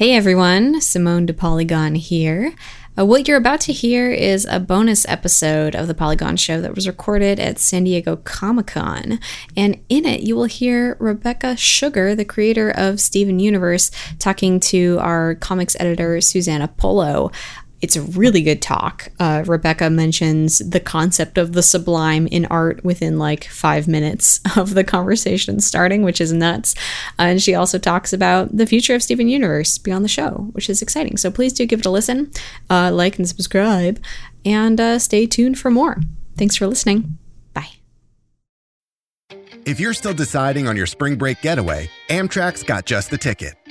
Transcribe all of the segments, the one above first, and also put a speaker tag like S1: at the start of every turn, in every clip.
S1: Hey everyone, Simone de Polygon here. Uh, what you're about to hear is a bonus episode of the Polygon Show that was recorded at San Diego Comic Con. And in it, you will hear Rebecca Sugar, the creator of Steven Universe, talking to our comics editor, Susana Polo, it's a really good talk. Uh, Rebecca mentions the concept of the sublime in art within like five minutes of the conversation starting, which is nuts. Uh, and she also talks about the future of Steven Universe beyond the show, which is exciting. So please do give it a listen, uh, like and subscribe, and uh, stay tuned for more. Thanks for listening. Bye.
S2: If you're still deciding on your spring break getaway, Amtrak's got just the ticket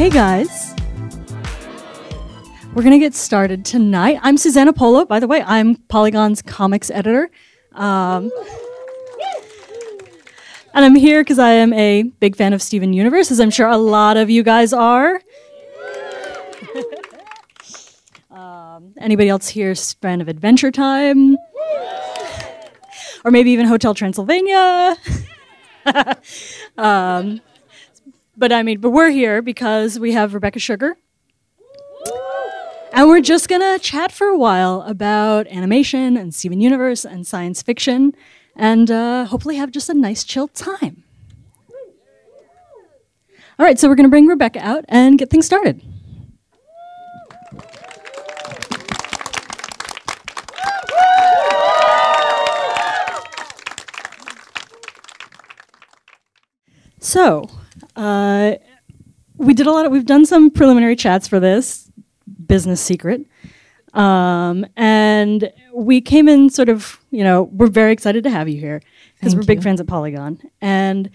S3: Hey guys. We're going to get started tonight. I'm Susana Polo. By the way, I'm Polygon's comics editor. Um, and I'm here because I am a big fan of Steven Universe, as I'm sure a lot of you guys are. um, anybody else here fan of Adventure Time? or maybe even Hotel Transylvania? um, but I mean, but we're here because we have Rebecca Sugar. And we're just gonna chat for a while about animation and Steven Universe and science fiction, and uh, hopefully have just a nice, chill time. All right, so we're gonna bring Rebecca out and get things started. So, uh, we did a lot of, we've done some preliminary chats for this business secret. Um, and we came in sort of, you know, we're very excited to have you here because we're big fans of Polygon. And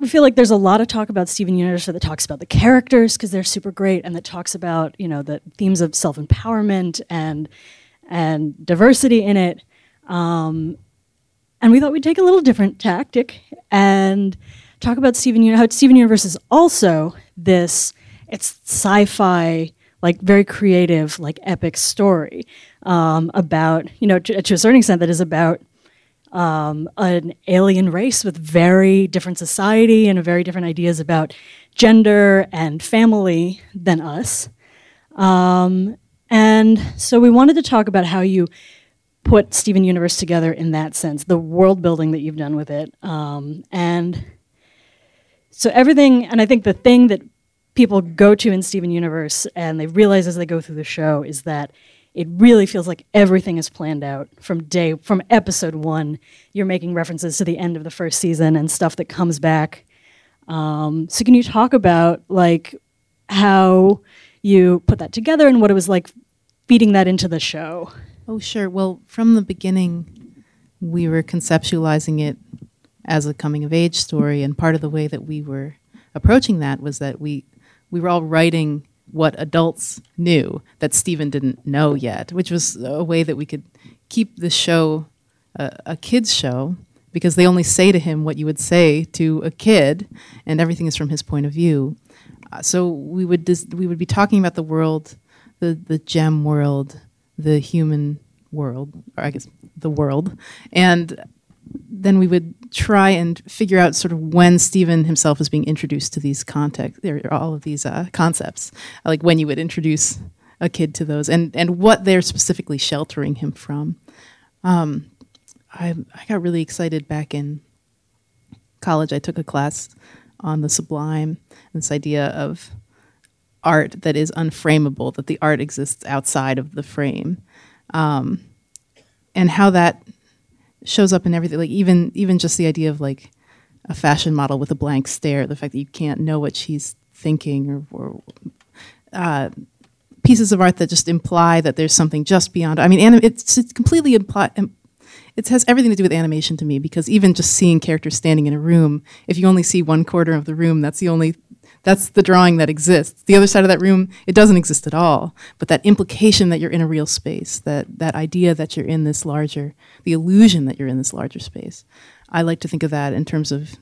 S3: we feel like there's a lot of talk about Steven Universe that talks about the characters because they're super great and that talks about, you know, the themes of self-empowerment and and diversity in it. Um, and we thought we'd take a little different tactic and talk about Steven Universe, how Steven Universe is also this, it's sci-fi, like very creative, like epic story um, about, you know, to, to, a certain extent that is about um, an alien race with very different society and very different ideas about gender and family than us. Um, and so we wanted to talk about how you put Steven Universe together in that sense, the world building that you've done with it, um, and so everything, and I think the thing that people go to in Steven Universe and they realize as they go through the show is that it really feels like everything is planned out from day from episode one. You're making references to the end of the first season and stuff that comes back. Um, so can you talk about like how you put that together and what it was like feeding that into the show?
S4: Oh, sure. Well, from the beginning, we were conceptualizing it as a coming of age story. And part of the way that we were approaching that was that we we were all writing what adults knew that Steven didn't know yet, which was a way that we could keep the show a, a kid's show because they only say to him what you would say to a kid, and everything is from his point of view. Uh, so we would dis- we would be talking about the world, the the gem world, the human world, or I guess the world, and then we would try and figure out sort of when Steven himself was being introduced to these context, all of these uh, concepts, like when you would introduce a kid to those, and and what they're specifically sheltering him from. Um, I I got really excited back in college. I took a class on the sublime, this idea of art that is unframeable, that the art exists outside of the frame, um, and how that shows up in everything. Like even even just the idea of like a fashion model with a blank stare, the fact that you can't know what she's thinking, or, or uh, pieces of art that just imply that there's something just beyond. I mean, anim- it's, it's completely impli- it has everything to do with animation to me because even just seeing characters standing in a room, if you only see one quarter of the room, that's the only that's the drawing that exists. The other side of that room, it doesn't exist at all. But that implication that you're in a real space, that that idea that you're in this larger, the illusion that you're in this larger space. I like to think of that in terms of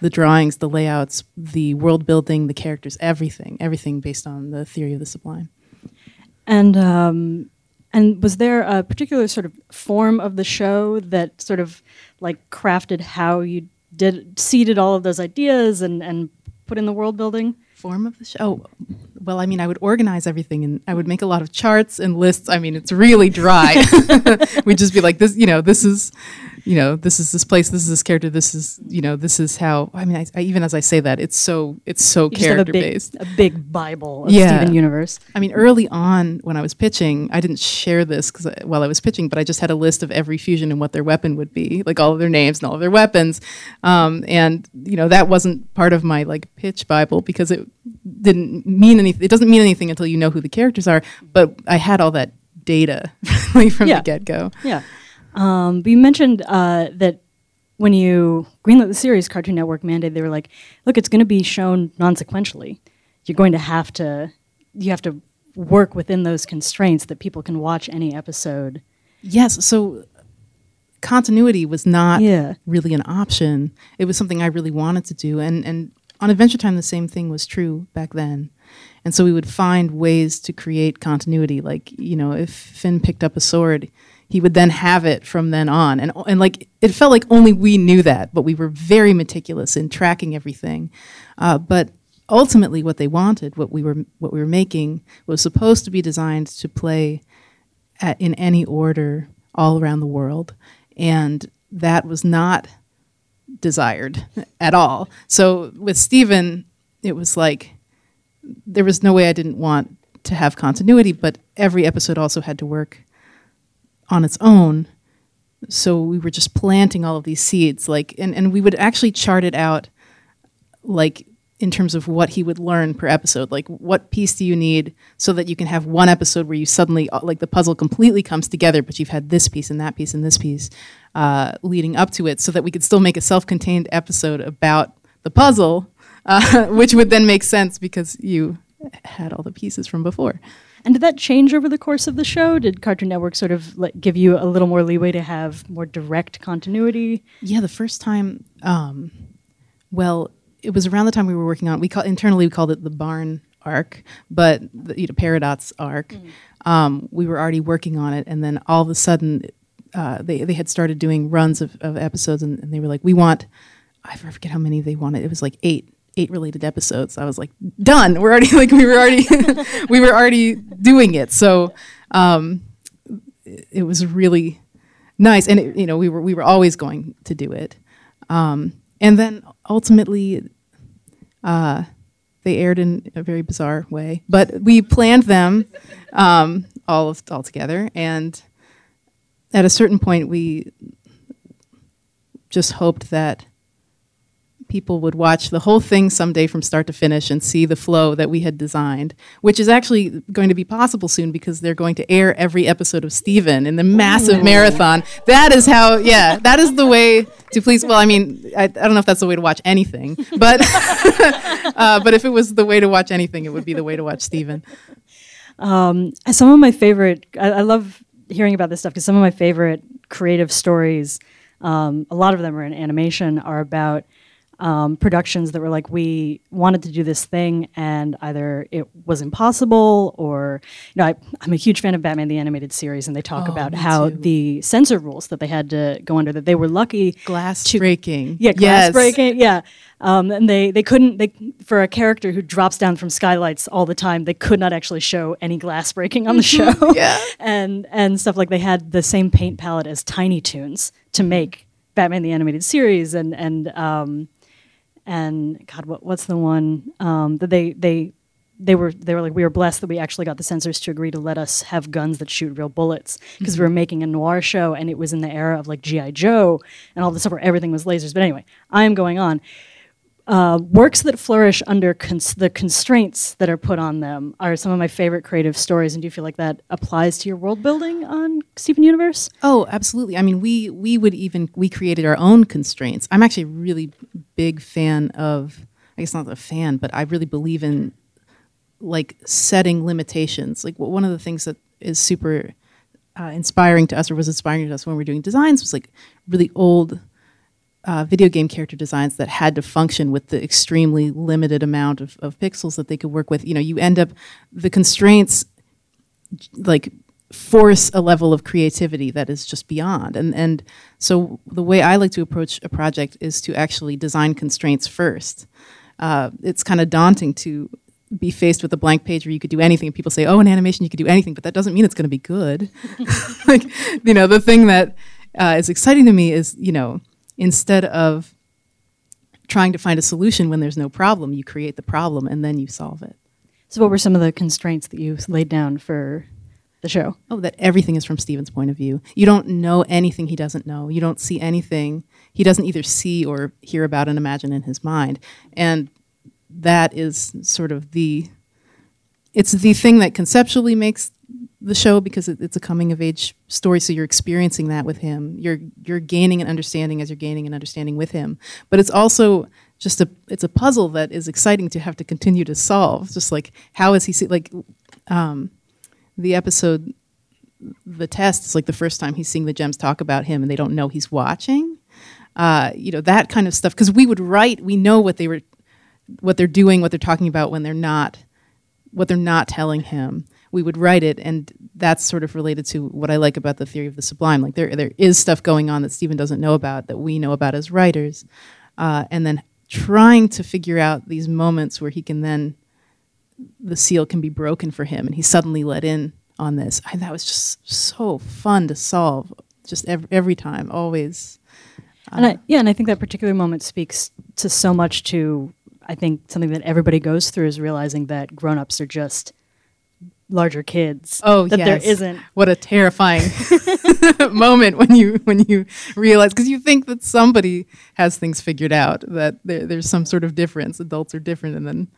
S4: the drawings, the layouts, the world building, the characters, everything, everything based on the theory of the sublime.
S3: And um, and was there a particular sort of form of the show that sort of like crafted how you did seeded all of those ideas and and put in the world building?
S4: Form of the show. Oh, Well, I mean, I would organize everything and I would make a lot of charts and lists. I mean, it's really dry. We'd just be like, this, you know, this is you know, this is this place, this is this character, this is, you know, this is how. I mean, I, I, even as I say that, it's so it's so
S3: You
S4: character
S3: a big,
S4: based.
S3: a big Bible of
S4: Yeah.
S3: Steven Universe.
S4: I mean, early on when I was pitching, I didn't share this because while I was pitching, but I just had a list of every fusion and what their weapon would be, like all of their names and all of their weapons. Um, and you know, that wasn't part of my like pitch Bible because it didn't mean anything. It doesn't mean anything until you know who the characters are. But I had all that data from
S3: Yeah.
S4: the get go.
S3: Yeah. Um, but you mentioned uh, that when you greenlit the series, Cartoon Network mandated they were like, look, it's going to be shown non-sequentially. You're going to have to, you have to work within those constraints that people can watch any episode.
S4: Yes. So continuity was not
S3: Yeah.
S4: really an option. It was something I really wanted to do. And, and on Adventure Time, the same thing was true back then. And so we would find ways to create continuity. Like, you know, if Finn picked up a sword, he would then have it from then on. And, and like, it felt like only we knew that, but we were very meticulous in tracking everything. Uh, but ultimately, what they wanted, what we were, what we were making, was supposed to be designed to play at, in any order all around the world. And that was not desired at all. So with Steven, it was like there was no way I didn't want to have continuity, but every episode also had to work on its own. So we were just planting all of these seeds, like, and, and we would actually chart it out, like in terms of what he would learn per episode. Like, what piece do you need so that you can have one episode where you suddenly, like, the puzzle completely comes together, but you've had this piece and that piece and this piece uh, leading up to it, so that we could still make a self-contained episode about the puzzle, uh, which would then make sense because you had all the pieces from before.
S3: And did that change over the course of the show? Did Cartoon Network sort of like, give you a little more leeway to have more direct continuity?
S4: Yeah, the first time, um, well, it was around the time we were working on. We call internally we called it the barn arc, but the, you know, Peridot's arc. Um, we were already working on it, and then all of a sudden, uh, they they had started doing runs of, of episodes, and, and they were like, "We want," I forget how many they wanted. It was like eight eight related episodes. I was like, "Done." We're already like we were already we were already doing it. So um, it, it was really nice, and it, you know we were we were always going to do it. Um, and then ultimately, uh, they aired in a very bizarre way, but we planned them um, all of, all together, and at a certain point, we just hoped that people would watch the whole thing someday from start to finish and see the flow that we had designed, which is actually going to be possible soon because they're going to air every episode of Steven in the massive marathon. That is how, yeah, that is the way to please. Well, I mean, I, I don't know if that's the way to watch anything, but uh, but if it was the way to watch anything, it would be the way to watch Steven.
S3: Um, some of my favorite, I, I love hearing about this stuff because some of my favorite creative stories, um, a lot of them are in animation, are about um, productions that were like, we wanted to do this thing and either it was impossible or, you know, I, I'm a huge fan of Batman the Animated Series and they talk
S4: Oh,
S3: about how
S4: too.
S3: the censor rules that they had to go under, that they were lucky
S4: Glass
S3: to-
S4: breaking.
S3: yeah, glass
S4: Yes.
S3: breaking. Yeah, um, and they they couldn't they for a character who drops down from skylights all the time. They could not actually show any glass breaking on the show.
S4: Yeah.
S3: and and stuff like they had the same paint palette as Tiny Toons to make Batman the Animated Series, and and um, and God, what what's the one um, that they they. They were they were like we were blessed that we actually got the censors to agree to let us have guns that shoot real bullets because we were making a noir show and it was in the era of like GI Joe and all this stuff where everything was lasers. But anyway, I am going on uh, works that flourish under cons- the constraints that are put on them are some of my favorite creative stories. And do you feel like that applies to your world building on Steven Universe?
S4: Oh, absolutely. I mean, we we would even we created our own constraints. I'm actually a really big fan of. I guess not a fan, but I really believe in like setting limitations. Like one of the things that is super uh, inspiring to us, or was inspiring to us when we were doing designs, was like really old uh, video game character designs that had to function with the extremely limited amount of, of pixels that they could work with. You know, you end up the constraints like force a level of creativity that is just beyond. And and so the way I like to approach a project is to actually design constraints first. Uh, it's kind of daunting to be faced with a blank page where you could do anything. People say, "Oh, in animation you could do anything," but that doesn't mean it's going to be good. like, you know, the thing that uh, is exciting to me is, you know, instead of trying to find a solution when there's no problem, you create the problem and then you solve it.
S3: So, what were some of the constraints that you laid down for the show?
S4: Oh, that everything is from Steven's point of view. You don't know anything he doesn't know. You don't see anything he doesn't either see or hear about and imagine in his mind. And that is sort of the it's the thing that conceptually makes the show because it, it's a coming of age story so you're experiencing that with him. You're you're gaining an understanding as you're gaining an understanding with him. But it's also just a it's a puzzle that is exciting to have to continue to solve. Just like how is he see like um, the episode the test is like the first time he's seeing the gems talk about him and they don't know he's watching. Uh, you know that kind of stuff because we would write we know what they were what they're doing what they're talking about when they're not what they're not telling him we would write it and that's sort of related to what i like about the theory of the sublime. Like there, there is stuff going on that Steven doesn't know about that we know about as writers. Uh, and then trying to figure out these moments where he can then the seal can be broken for him and he's suddenly let in on this. I, that was just so fun to solve just every, every time always.
S3: And I, yeah and i think that particular moment speaks to so much to i think something that everybody goes through is realizing that grown-ups are just larger kids.
S4: Oh,
S3: that
S4: yes.
S3: there isn't.
S4: What a terrifying moment when you when you realize because you think that somebody has things figured out that there, there's some sort of difference. Adults are different, and then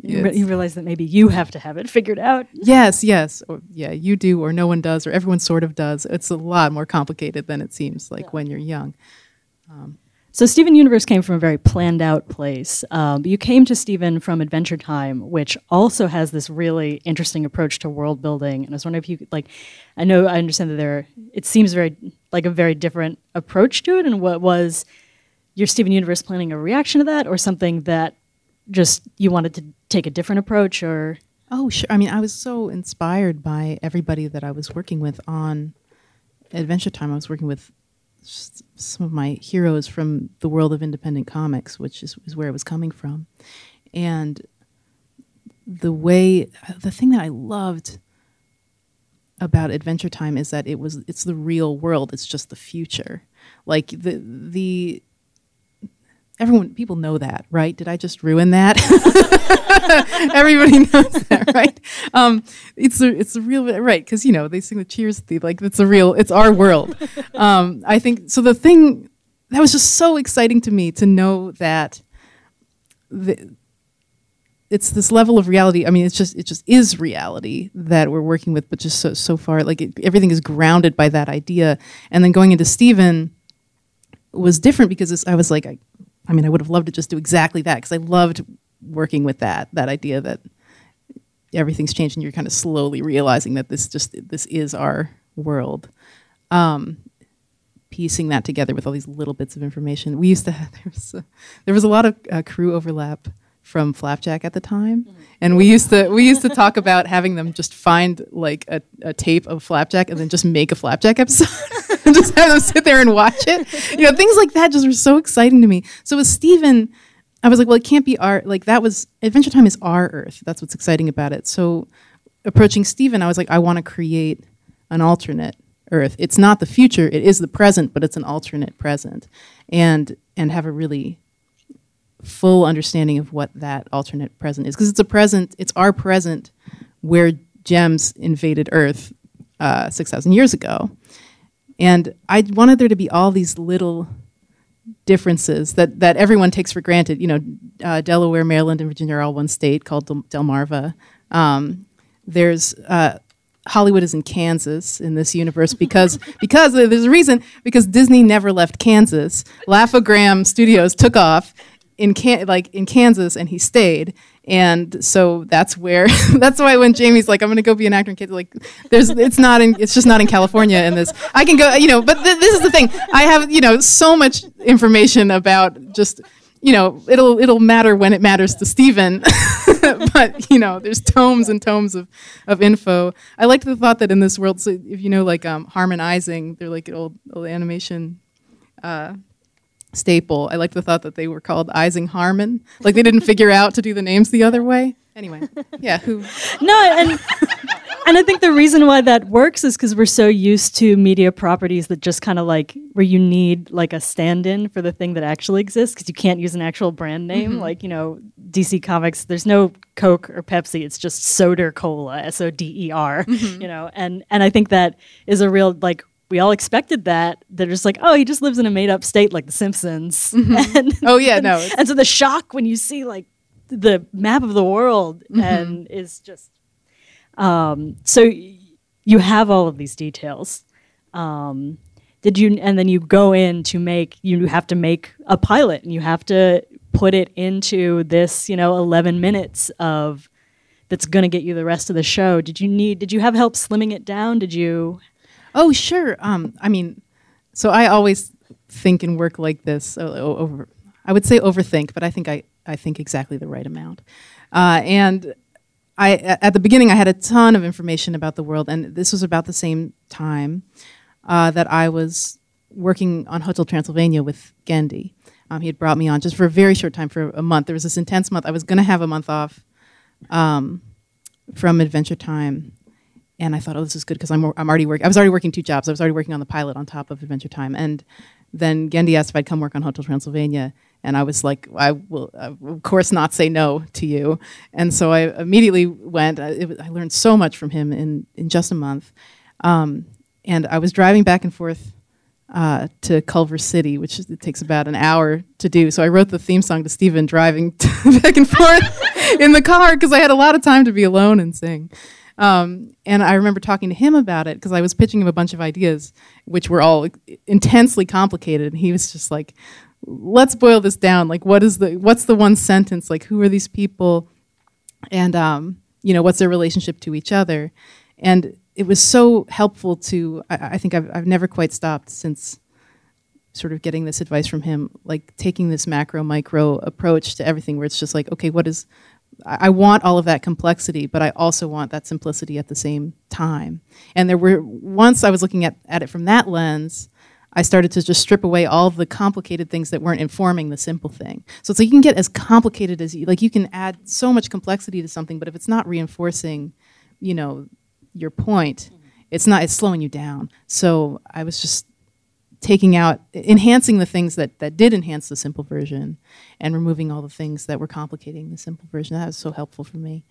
S3: you, re- you realize that maybe you have to have it figured out.
S4: Yes, yes, or yeah, you do, or no one does, or everyone sort of does. It's a lot more complicated than it seems like yeah. when you're young.
S3: Um, so Steven Universe came from a very planned out place. Um, you came to Steven from Adventure Time, which also has this really interesting approach to world building. And I was wondering if you could, like, I know I understand that there, it seems very like a very different approach to it. And what was your Steven Universe planning a reaction to that, or something that just you wanted to take a different approach, or?
S4: Oh, sure. I mean, I was so inspired by everybody that I was working with on Adventure Time. I was working with some of my heroes from the world of independent comics, which is, is where it was coming from. And the way, the thing that I loved about Adventure Time is that it was it's the real world. It's just the future. Like the the everyone people know that, right? Did I just ruin that? Everybody knows that, right? Um, it's a it's a real right because you know they sing the Cheers theme like it's a real it's our world. Um, I think so. The thing that was just so exciting to me to know that the, it's this level of reality. I mean, it's just it just is reality that we're working with, but just so so far like it, everything is grounded by that idea. And then going into Steven was different because I was like I, I mean, I would have loved to just do exactly that because I loved working with that that idea that everything's changing. you're kind of slowly realizing that this just this is our world. Um, piecing that together with all these little bits of information. We used to have, there was a, there was a lot of uh, crew overlap from Flapjack at the time, and we used to we used to talk about having them just find like a, a tape of Flapjack and then just make a Flapjack episode. and just have them sit there and watch it. You know, things like that just were so exciting to me. So with Steven, I was like, well, it can't be our like that was Adventure Time is our Earth. That's what's exciting about it. So approaching Steven, I was like, I want to create an alternate Earth. It's not the future, it is the present, but it's an alternate present. And and have a really full understanding of what that alternate present is. Because it's a present, it's our present where gems invaded Earth uh, 6,000 years ago. And I wanted there to be all these little differences that that everyone takes for granted. You know, uh, Delaware, Maryland, and Virginia are all one state called Del- Delmarva. Um, there's uh, Hollywood is in Kansas in this universe because because there's a reason because Disney never left Kansas. Laugh-O-Gram Studios took off in Can- like in Kansas and he stayed. And so that's where that's why when Jamie's like I'm to go be an actor in Kansas like there's it's not in it's just not in California in this. I can go you know but th- this is the thing. I have you know so much information about just you know, it'll it'll matter when it matters to Steven. but you know, there's tomes and tomes of, of info. I like the thought that in this world, so if you know, like um, Harman Ising, they're like old old animation uh, staple. I like the thought that they were called Ising Harman, like they didn't figure out to do the names the other way. Anyway, yeah, who?
S3: No, and and I think the reason why that works is because we're so used to media properties that just kind of like where you need like a stand-in for the thing that actually exists because you can't use an actual brand name. Mm-hmm. Like you know, DC Comics, there's no Coke or Pepsi. It's just Soder Cola, S O D E R. Mm-hmm. You know, and and I think that is a real like. We all expected that. They're just like, oh, he just lives in a made-up state like The Simpsons. And,
S4: Oh yeah, no,
S3: and so the shock when you see like the map of the world
S4: Mm-hmm.
S3: and is just um, so you have all of these details um, did you and then you go in to make you have to make a pilot and you have to put it into this you know 11 minutes of that's going to get you the rest of the show did you need did you have help slimming it down did you
S4: Oh, sure. Um, I mean, so I always think and work like this. Over, I would say overthink, but I think I, I think exactly the right amount. Uh, and I, at the beginning, I had a ton of information about the world, and this was about the same time uh, that I was working on Hotel Transylvania with Genndy. Um, he had brought me on just for a very short time, for a month. There was this intense month. I was going to have a month off um, from Adventure Time, and I thought, oh, this is good because I'm, I'm already working. I was already working two jobs. I was already working on the pilot on top of Adventure Time, and then Genndy asked if I'd come work on Hotel Transylvania, and I was like, I will, uh, of course, not say no to you. And so I immediately went. I, it, I learned so much from him in in just a month, um, and I was driving back and forth uh, to Culver City, which is, it takes about an hour to do. So I wrote the theme song to Steven driving back and forth in the car because I had a lot of time to be alone and sing. Um, and I remember talking to him about it because I was pitching him a bunch of ideas, which were all intensely complicated. And he was just like, "Let's boil this down. Like, what is the what's the one sentence? Like, who are these people? And um, you know, what's their relationship to each other?" And it was so helpful to. I, I think I've I've never quite stopped since sort of getting this advice from him, like taking this macro micro approach to everything, where it's just like, okay, what is I want all of that complexity, but I also want that simplicity at the same time. And there were once I was looking at, at it from that lens, I started to just strip away all the complicated things that weren't informing the simple thing. So it's like you can get as complicated as you like you can add so much complexity to something, but if it's not reinforcing, you know, your point, it's not it's slowing you down. So I was just taking out enhancing the things that that did enhance the simple version and removing all the things that were complicating the simple version. That was so helpful for me.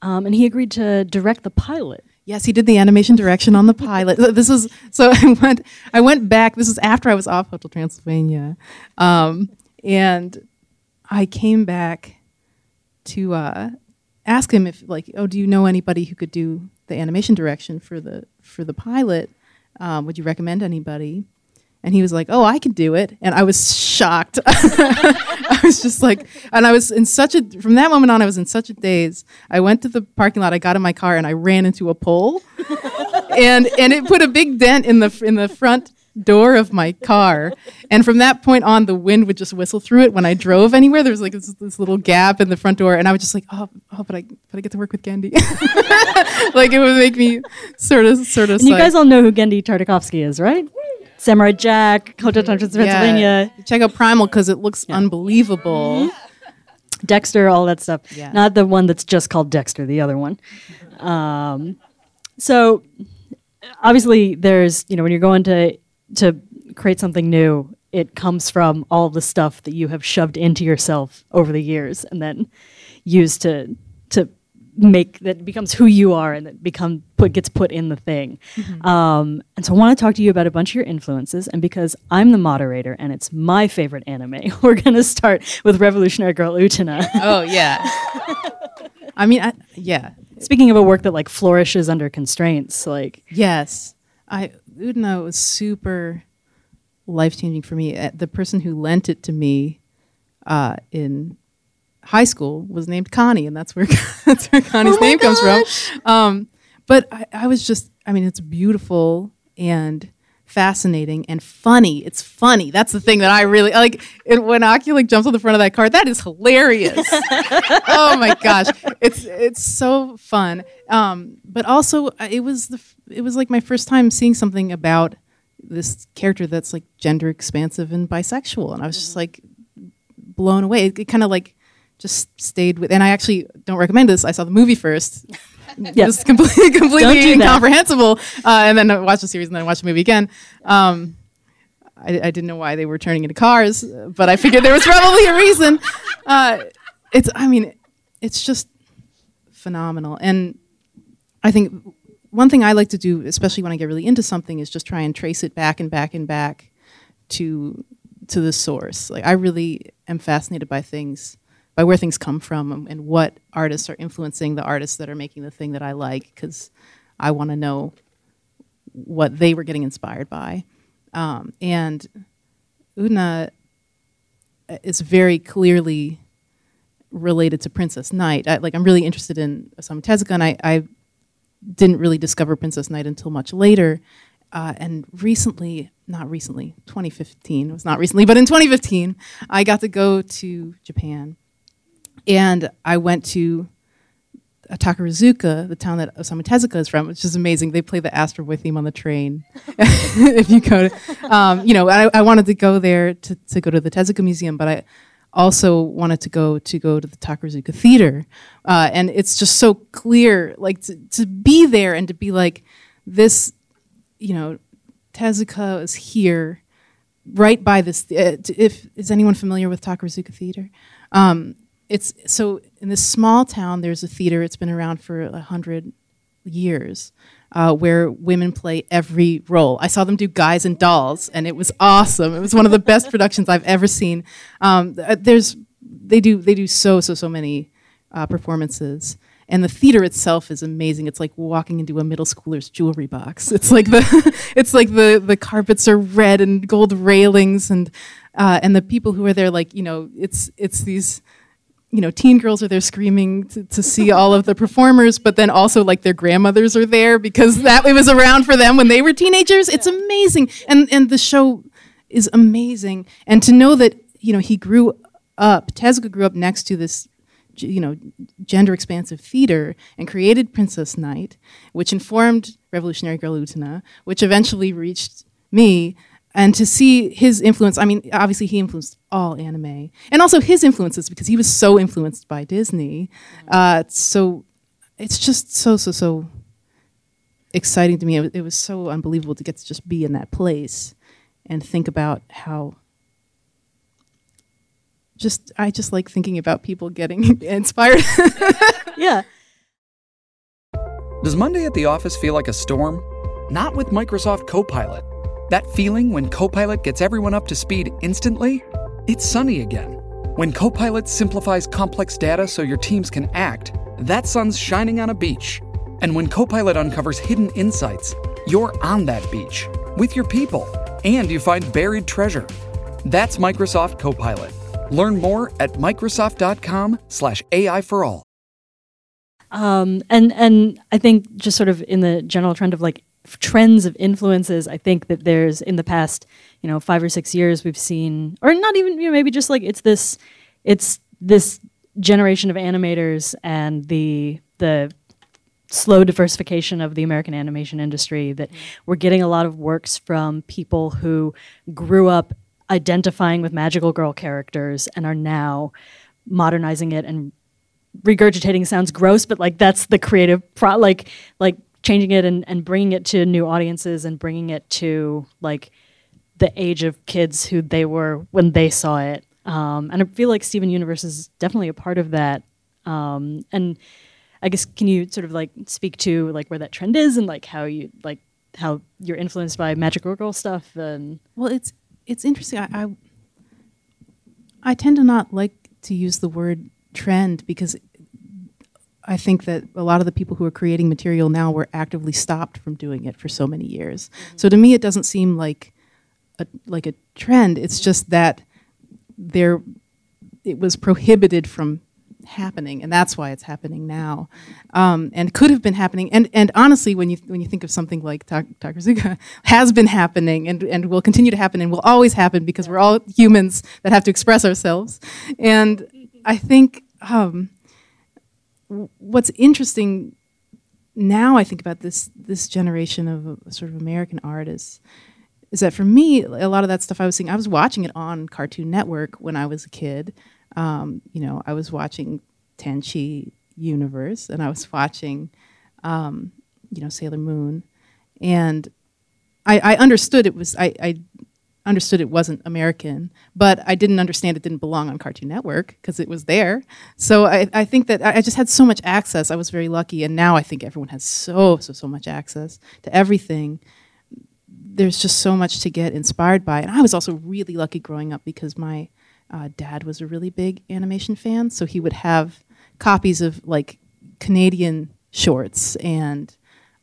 S3: Um, and he agreed to direct the pilot.
S4: Yes he did the animation direction on the pilot. This was so i went i went back. This was after i was off hotel transylvania. Um, and i came back to uh, ask him if like oh do you know anybody who could do the animation direction for the for the pilot um, would you recommend anybody? And he was like oh i could do it. And i was shocked. I was just like and i was in such a from that moment on i was in such a daze. I went to the parking lot i got in my car and i ran into a pole. And and it put a big dent in the in the front door of my car and from that point on the wind would just whistle through it when i drove anywhere there was like this, this little gap in the front door and i was just like oh, oh but i but i get to work with Genndy. like it would make me sort of sort of
S3: and you guys all know who Genndy Tartakovsky is right samurai jack hotel transylvania
S4: Yeah. check out primal because it looks unbelievable
S3: Dexter, all that stuff.
S4: Yeah.
S3: Not the one that's just called Dexter, the other one. Um, so obviously, there's you know when you're going to to create something new, it comes from all the stuff that you have shoved into yourself over the years, and then used to to make that becomes who you are and that become put gets put in the thing. Um, and so I want to talk to you about a bunch of your influences. And because I'm the moderator and it's my favorite anime, we're gonna start with Revolutionary Girl Utena.
S4: Oh yeah. I mean, I, yeah,
S3: Speaking of a work that like flourishes under constraints, like
S4: yes. I Utena was super life changing for me. Uh, The person who lent it to me uh, in high school was named Connie, and that's where that's where Connie's name comes from. Um, but I, I was just, I mean, it's beautiful and fascinating and funny. It's funny. That's the thing that I really like. It, when Oculic jumps on the front of that car, that is hilarious. oh my gosh, it's it's so fun. Um, but also, uh, it was the it was like my first time seeing something about this character that's like gender expansive and bisexual, and I was just like blown away. It, kind of like just stayed with. And I actually don't recommend this. I saw the movie first. Just completely, completely
S3: do
S4: incomprehensible. Uh, and then I watched the series and then I watched the movie again. Um, I, I didn't know why they were turning into cars, but I figured there was probably a reason. Uh, it's, I mean, it's just phenomenal. And I think one thing I like to do, especially when I get really into something, is just try and trace it back and back and back to to the source. Like I really am fascinated by things, by where things come from, and, what artists are influencing the artists that are making the thing that I like, because I want to know what they were getting inspired by. Um, and Utena is very clearly related to Princess Knight. I, like I'm really interested in Osamu Tezuka, and I, I didn't really discover Princess Knight until much later. Uh, and recently, not recently, 2015, it was not recently, but in 2015, I got to go to Japan. And I went to Takarazuka, the town that Osamu Tezuka is from, which is amazing. They play the Astro Boy theme on the train. if you go to, um, you know, I, I wanted to go there to, to go to the Tezuka Museum, but I also wanted to go to go to the Takarazuka Theater. Uh, and it's just so clear, like to, to be there and to be like, this, you know, Tezuka is here right by this. Uh, t- if is anyone familiar with Takarazuka Theater? Um, it's so in this small town. There's a theater. It's been around for a hundred years, uh, where women play every role. I saw them do Guys and Dolls, and it was awesome. It was one of the best productions I've ever seen. Um, uh, there's they do they do so so so many uh, performances. And the theater itself is amazing. It's like walking into a middle schooler's jewelry box. It's like the, it's like the the carpets are red and gold railings, and uh, and the people who are there, like you know, it's it's these you know, teen girls are there screaming to, to see all of the performers, but then also like their grandmothers are there because that it was around for them when they were teenagers. It's amazing, and and the show is amazing. And to know that you know he grew up, Tezuka grew up next to this, you know, gender expansive theater and created Princess Knight, which informed Revolutionary Girl Utena, which eventually reached me and to see his influence i mean obviously he influenced all anime and also his influences because he was so influenced by disney uh, so it's just so so so exciting to me it was, it was so unbelievable to get to just be in that place and think about how just i just like thinking about people getting inspired
S3: yeah.
S5: Does Monday at the office feel like a storm? Not with Microsoft Copilot. That feeling when Copilot gets everyone up to speed instantly? It's sunny again. When Copilot simplifies complex data so your teams can act, that sun's shining on a beach. And when Copilot uncovers hidden insights, you're on that beach with your people and you find buried treasure. That's Microsoft Copilot. Learn more at Microsoft.com/slash AI for all.
S3: Um, and and I think just sort of in the general trend of like trends of influences, I think that there's in the past, you know, five or six years we've seen, or not even, you know, maybe just like it's this, it's this generation of animators and the the slow diversification of the American animation industry that mm-hmm. we're getting a lot of works from people who grew up identifying with magical girl characters and are now modernizing it and regurgitating sounds gross, but like that's the creative pro like like changing it and, and bringing it to new audiences and bringing it to like the age of kids who they were when they saw it. Um, and I feel like Steven Universe is definitely a part of that. Um, and I guess can you sort of like speak to like where that trend is and like how you like how you're influenced by magical girl stuff and
S4: Well, it's it's interesting. I, I I tend to not like to use the word trend because I think that a lot of the people who are creating material now were actively stopped from doing it for so many years. So to me, it doesn't seem like a like a trend. It's just that there it was prohibited from happening, and that's why it's happening now, um, and could have been happening. And and honestly, when you when you think of something like Ta- Takazuka, has been happening and and will continue to happen and will always happen because we're all humans that have to express ourselves. And I think um, what's interesting now, I think about this this generation of uh, sort of American artists is that for me, a lot of that stuff I was seeing, I was watching it on Cartoon Network when I was a kid. Um, you know, I was watching Tenchi Universe, and I was watching, um, you know, Sailor Moon, and I, I understood it was I, I understood it wasn't American, but I didn't understand it didn't belong on Cartoon Network because it was there. So I, I think that I just had so much access. I was very lucky, and now I think everyone has so so so much access to everything there's just so much to get inspired by. And I was also really lucky growing up because my uh, dad was a really big animation fan. So he would have copies of like Canadian shorts. And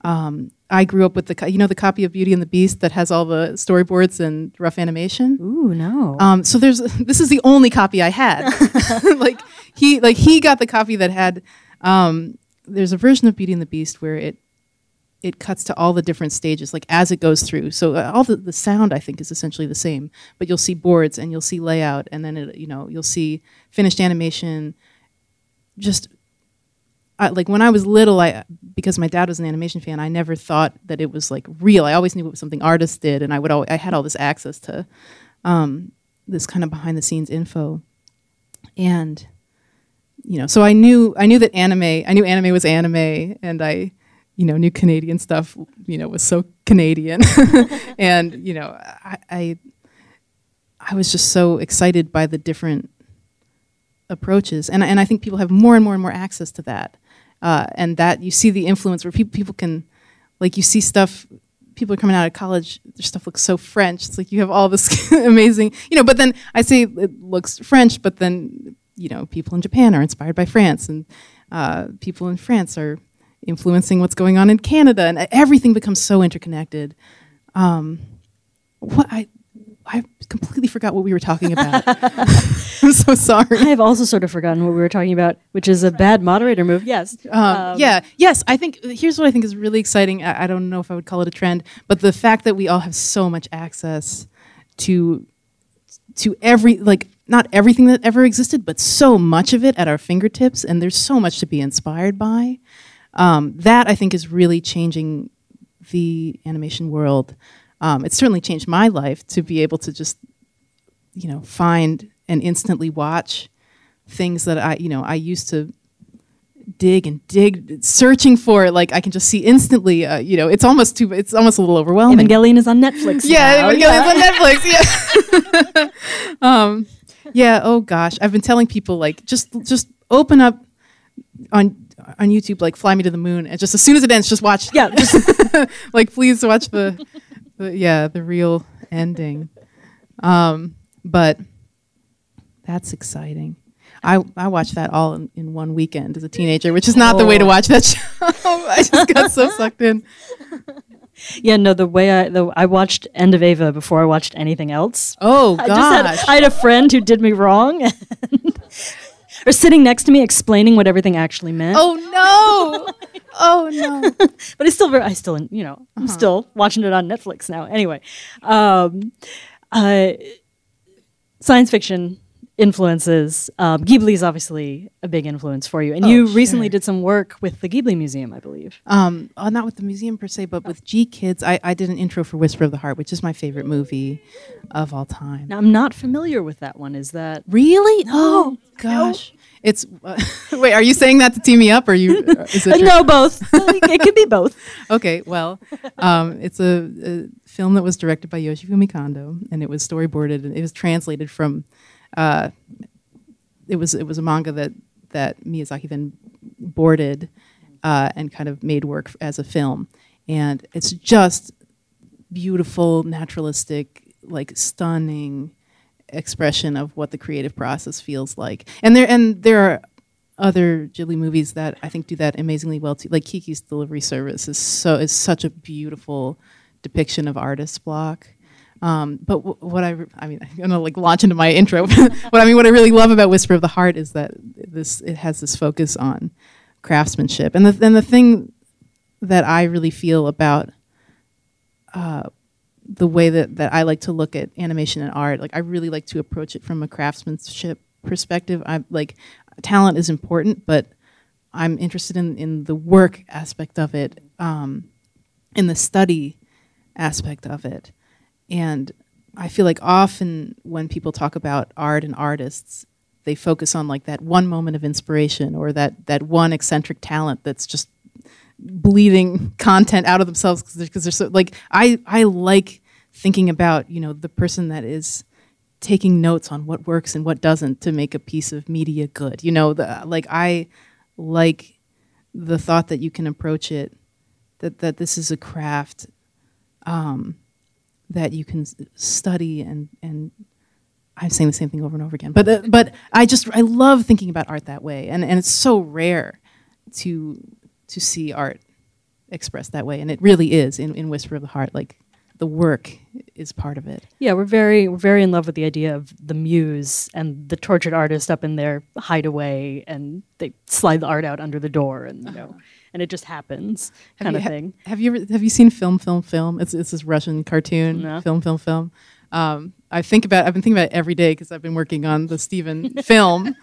S4: um, I grew up with the, you know, the copy of Beauty and the Beast that has all the storyboards and rough animation.
S3: ooh no
S4: Um, so there's this is the only copy I had. like he like he got the copy that had um, there's a version of Beauty and the Beast where it it cuts to all the different stages like as it goes through. So uh, all the, the sound I think is essentially the same, but you'll see boards and you'll see layout and then it, you know you'll see finished animation. Just I, like when I was little, I because my dad was an animation fan, I never thought that it was like real. I always knew it was something artists did, and I would always, I had all this access to um, this kind of behind the scenes info, and you know, so I knew I knew that anime. I knew anime was anime, and I you know knew Canadian stuff. You know, was so Canadian, and you know, I, I I was just so excited by the different approaches, and and I think people have more and more and more access to that, uh, and that you see the influence where people people can, like you see stuff. People are coming out of college. Their stuff looks so French. It's like you have all this amazing, you know. But then I say it looks French, but then you know people in Japan are inspired by France, and uh, people in France are influencing what's going on in Canada, and everything becomes so interconnected. Um, what I I completely forgot what we were talking about. I'm so sorry.
S3: I have also sort of forgotten what we were talking about, which is a bad moderator move. Yes.
S4: Um, yeah, yes. I think here's what I think is really exciting. I, I don't know if I would call it a trend, but the fact that we all have so much access to to every like not everything that ever existed, but so much of it at our fingertips, and there's so much to be inspired by. Um, that I think is really changing the animation world. Um, it's certainly changed my life to be able to just, you know, find and instantly watch things that I, you know, I used to dig and dig, searching for. Like I can just see instantly. Uh, you know, it's almost too. It's almost a little overwhelming.
S3: Evangelion is on Netflix.
S4: Yeah,
S3: now.
S4: Evangelion's on Netflix. Yeah. um, yeah. Oh gosh, I've been telling people like just just open up on on YouTube like Fly Me to the Moon, and just as soon as it ends, just watch.
S3: Yeah, just
S4: like please watch the, the yeah the real ending. Um, but that's exciting. I, I watched that all in, in one weekend as a teenager, which is not the way to
S3: Oh.
S4: watch that show. I just got so sucked in.
S3: yeah. No, the way I the I watched End of Eva before I watched anything else.
S4: Oh
S3: I
S4: gosh.
S3: just had I had a friend who did me wrong, and, or sitting next to me explaining what everything actually meant.
S4: oh no. Oh no.
S3: but it's still very. I still, you know,
S4: Uh-huh.
S3: I'm still watching it on Netflix now. Anyway, um, uh, science fiction influences. Um, Ghibli is obviously a big influence for you, and you recently
S4: Oh,
S3: did some work with the Ghibli Museum, I believe.
S4: Um, uh, not with the museum per se, but with GKIDS, I, I did an intro for Whisper of the Heart, which is my favorite movie of all time.
S3: Now, I'm not familiar with that one. Is that
S4: Really? Oh gosh. It's uh, wait. Are you saying that to tee me up, or you? Is it
S3: no both? it could be both.
S4: Okay, well, um, it's a, a film that was directed by Yoshifumi Kondo, and it was storyboarded and it was translated from. Uh, it was it was a manga that that Miyazaki then boarded uh, and kind of made work as a film. And it's just beautiful, naturalistic, like stunning expression of what the creative process feels like. And there and there are other Ghibli movies that I think do that amazingly well too. Like Kiki's Delivery Service is so is such a beautiful depiction of artist block. Um, but w- what I, re- I mean, I'm gonna like launch into my intro. what I mean, what I really love about Whisper of the Heart is that this it has this focus on craftsmanship, and the and the thing that I really feel about uh, the way that that I like to look at animation and art, like I really like to approach it from a craftsmanship perspective. I like talent is important, but I'm interested in in the work aspect of it, um, in the study aspect of it. And I feel like often when people talk about art and artists, they focus on like that one moment of inspiration or that that one eccentric talent that's just bleeding content out of themselves because they're, they're so like I I like thinking about you know the person that is taking notes on what works and what doesn't to make a piece of media good. You know, the like I like the thought that you can approach it that that this is a craft um, that you can study and and I'm saying the same thing over and over again. But uh, but I just I love thinking about art that way, and and it's so rare to to see art expressed that way, and it really is in, in Whisper of the Heart. Like the work is part of it.
S3: Yeah, we're very we're very in love with the idea of the muse and the tortured artist up in their hideaway, and they slide the art out under the door, and you know, and it just happens,
S4: Have
S3: kind
S4: you,
S3: of
S4: ha-
S3: thing.
S4: Have you ever, have you seen Film Film Film? It's it's this Russian cartoon.
S3: No.
S4: Film Film Film. Um, I think about I've been thinking about it every day because I've been working on the Steven film.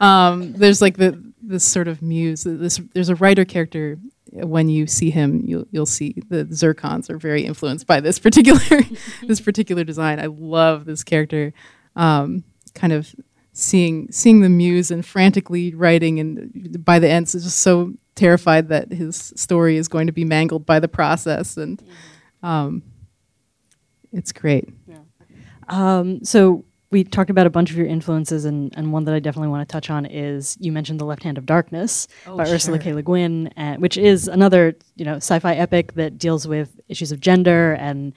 S4: Um, there's like the this sort of muse. This there's a writer character. When you see him, you'll you'll see the zircons are very influenced by this particular this particular design. I love this character. Um, kind of seeing seeing the muse and frantically writing, and by the end, it's just so terrified that his story is going to be mangled by the process, and um, it's great.
S3: Um, so we talked about a bunch of your influences, and, and one that I definitely want to touch on is you mentioned The Left Hand of Darkness by Ursula K. Le Guin, and, which is another you know sci-fi epic that deals with issues of gender and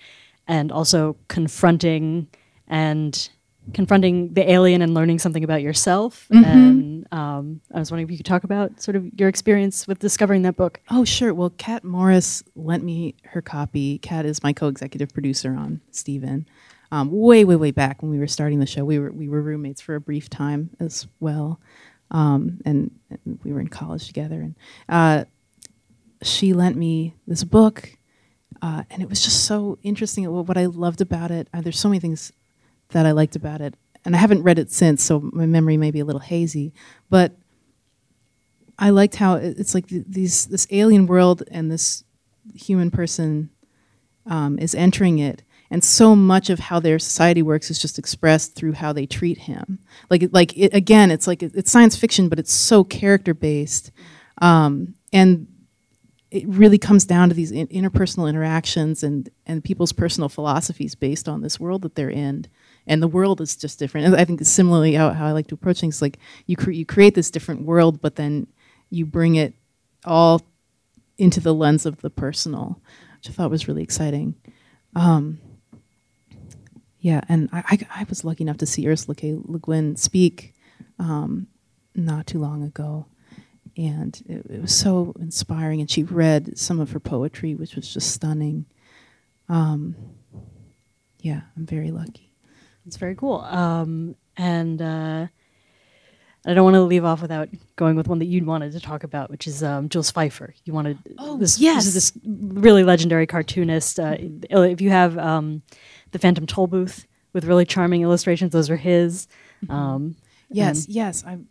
S3: and also confronting and confronting the alien and learning something about yourself. And um, I was wondering if you could talk about sort of your experience with discovering that book.
S4: Oh, sure. Well, Kat Morris lent me her copy. Kat is my co-executive producer on Steven. Um, way, way, way back when we were starting the show, we were we were roommates for a brief time as well, um, and, and we were in college together. And uh, she lent me this book, uh, and it was just so interesting. What what I loved about it, uh, there's so many things that I liked about it, and I haven't read it since, so my memory may be a little hazy. But I liked how it's like th- these this alien world and this human person um, is entering it, and so much of how their society works is just expressed through how they treat him. Like like it, again, it's like it- it's science fiction, but it's so character based, um, and it really comes down to these in- interpersonal interactions and and people's personal philosophies based on this world that they're in. And the world is just different. And I think similarly, how, how I like to approach things, like you cre- you create this different world, but then you bring it all into the lens of the personal, which I thought was really exciting. Um, yeah, and I, I, I was lucky enough to see Ursula K. Le Guin speak um, not too long ago, and it, it was so inspiring. And she read some of her poetry, which was just stunning. Um, yeah, I'm very lucky.
S3: It's very cool. Um, and uh, I don't want to leave off without going with one that you wanted to talk about, which is um, Jules Feiffer. You wanted
S4: Oh,
S3: this,
S4: yes.
S3: this, is this really legendary cartoonist. Uh, if you have um, the Phantom Toll Booth with really charming illustrations, those are his. Um,
S4: Yes, yes. I'm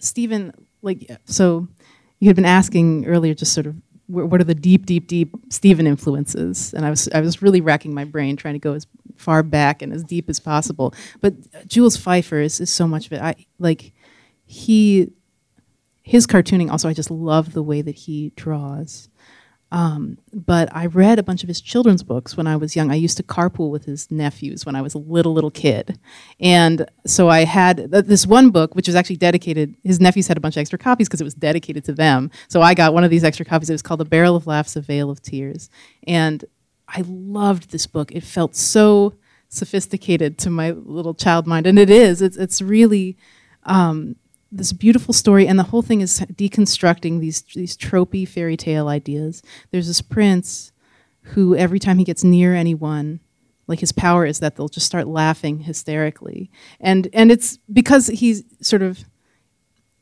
S4: Steven. Like so, you had been asking earlier, just sort of what are the deep, deep, deep Steven influences, and I was I was really racking my brain trying to go as far back and as deep as possible. But Jules Feiffer is, is so much of it. I like he his cartooning. Also, I just love the way that he draws. Um, but I read a bunch of his children's books when I was young. I used to carpool with his nephews when I was a little, little kid. And so I had th- this one book, which was actually dedicated, his nephews had a bunch of extra copies because it was dedicated to them. So I got one of these extra copies. It was called A Barrel of Laughs, A Veil of Tears. And I loved this book. It felt so sophisticated to my little child mind. And it is. It's, it's really. Um, this beautiful story, and the whole thing is deconstructing these these tropey fairy tale ideas. There's this prince who, every time he gets near anyone, like his power is that they'll just start laughing hysterically, and and it's because he's sort of.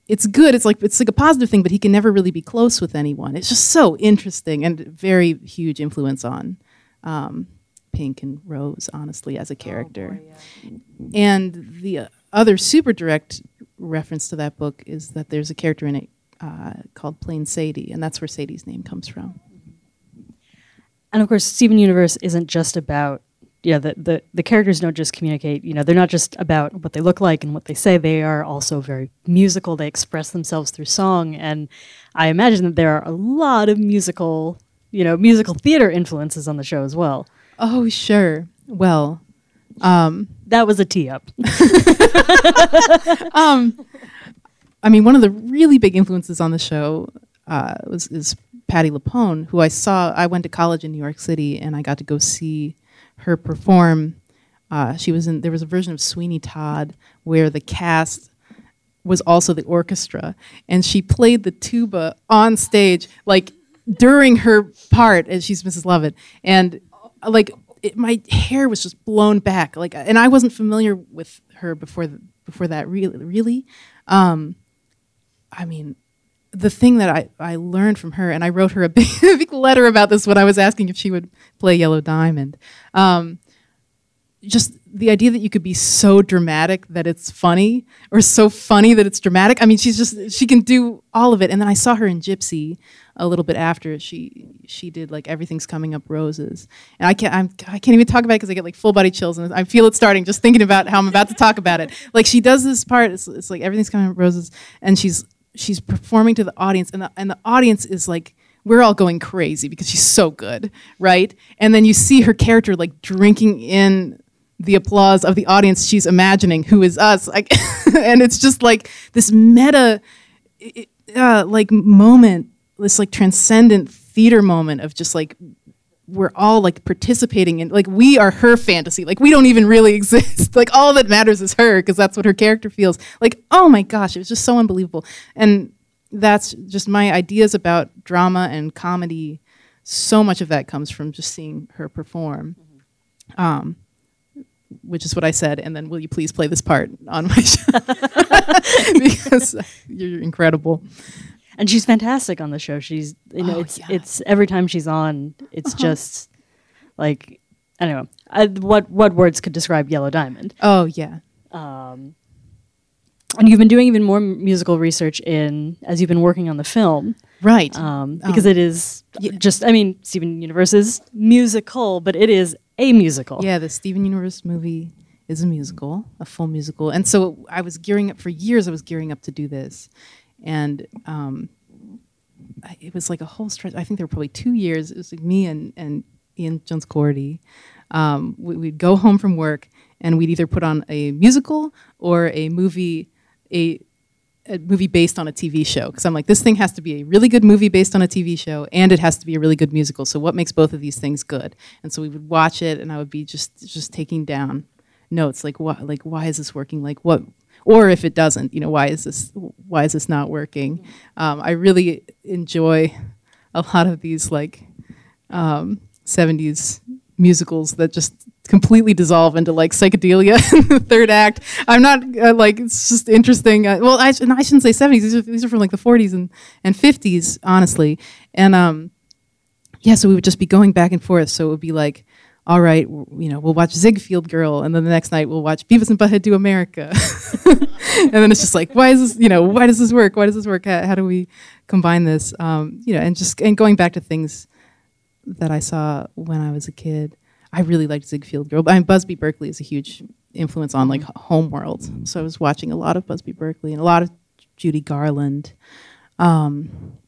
S4: It's good. It's like it's like a positive thing, but he can never really be close with anyone. It's just so interesting and very huge influence on um, Pink and Rose, honestly, as a character. Oh boy, yeah. And the uh, other super direct reference to that book is that there's a character in it uh, called Plain Sadie, and that's where Sadie's name comes from.
S3: And of course, Steven Universe isn't just about yeah the, the the characters don't just communicate. You know, they're not just about what they look like and what they say. They are also very musical. They express themselves through song, and I imagine that there are a lot of musical, you know, musical theater influences on the show as well.
S4: Oh, sure. Well, um,
S3: that was a tee up.
S4: um, I mean, one of the really big influences on the show uh, was is Patti LuPone, who I saw. I went to college in New York City, and I got to go see her perform. Uh, she was in. There was a version of Sweeney Todd where the cast was also the orchestra, and she played the tuba on stage, like during her part, as she's Mrs. Lovett, and like it, my hair was just blown back. Like, and I wasn't familiar with her before the, before that. Really, really. Um, I mean, the thing that I, I learned from her, and I wrote her a big, big letter about this when I was asking if she would play Yellow Diamond. Um, just the idea that you could be so dramatic that it's funny or so funny that it's dramatic. I mean, she's just she can do all of it. And then I saw her in Gypsy a little bit after she she did like everything's coming up roses. And I can't I'm, I can't even talk about it because I get like full body chills and I feel it starting just thinking about how I'm about to talk about it. Like she does this part. It's, it's like everything's coming up roses, and she's she's performing to the audience, and the and the audience is like we're all going crazy because she's so good, right? And then you see her character like drinking in the applause of the audience she's imagining who is us like and it's just like this meta uh, like moment this like transcendent theater moment of just like we're all like participating in like we are her fantasy. Like we don't even really exist. Like all that matters is her because that's what her character feels. Like oh my gosh it was just so unbelievable. And that's just my ideas about drama and comedy. So much of that comes from just seeing her perform. Mm-hmm. um, which is what I said, and then will you please play this part on my show because you're incredible.
S3: And she's fantastic on the show. She's you know oh, it's yeah. it's every time she's on, it's uh-huh. just like I don't know I, what what words could describe Yellow Diamond.
S4: Oh yeah. Um,
S3: and you've been doing even more musical research in as you've been working on the film,
S4: right?
S3: Um, because um, it is yeah. just I mean Steven Universe is musical, but it is a musical.
S4: Yeah, the Steven Universe movie is a musical, a full musical. And so I was gearing up for years. I was gearing up to do this, and um, it was like a whole stretch. I think there were probably two years. It was like me and and Ian Jones Quartey. Um, we, would go home from work and we'd either put on a musical or a movie, a a movie based on a TV show because I'm like, this thing has to be a really good movie based on a TV show, and it has to be a really good musical. So what makes both of these things good? And so we would watch it, and I would be just just taking down notes like what like why is this working? Like what or if it doesn't, you know, why is this why is this not working? Um, I really enjoy a lot of these like um, 70s musicals that just completely dissolve into like psychedelia in the third act. I'm not uh, like it's just interesting. Uh, well, I, I shouldn't say 70s. These are, these are from like the 40s and, and 50s, honestly. And um, yeah, so we would just be going back and forth. So it would be like, all right, you know, we'll watch Ziegfeld Girl, and then the next night we'll watch Beavis and Butthead Do America. and then it's just like, why is this? You know, why does this work? Why does this work? How, how do we combine this? Um, you know, and just and going back to things that I saw when I was a kid. I really liked Ziegfeld Girl. I mean, Busby Berkeley is a huge influence on like Homeworld. So I was watching a lot of Busby Berkeley and a lot of Judy Garland. Um,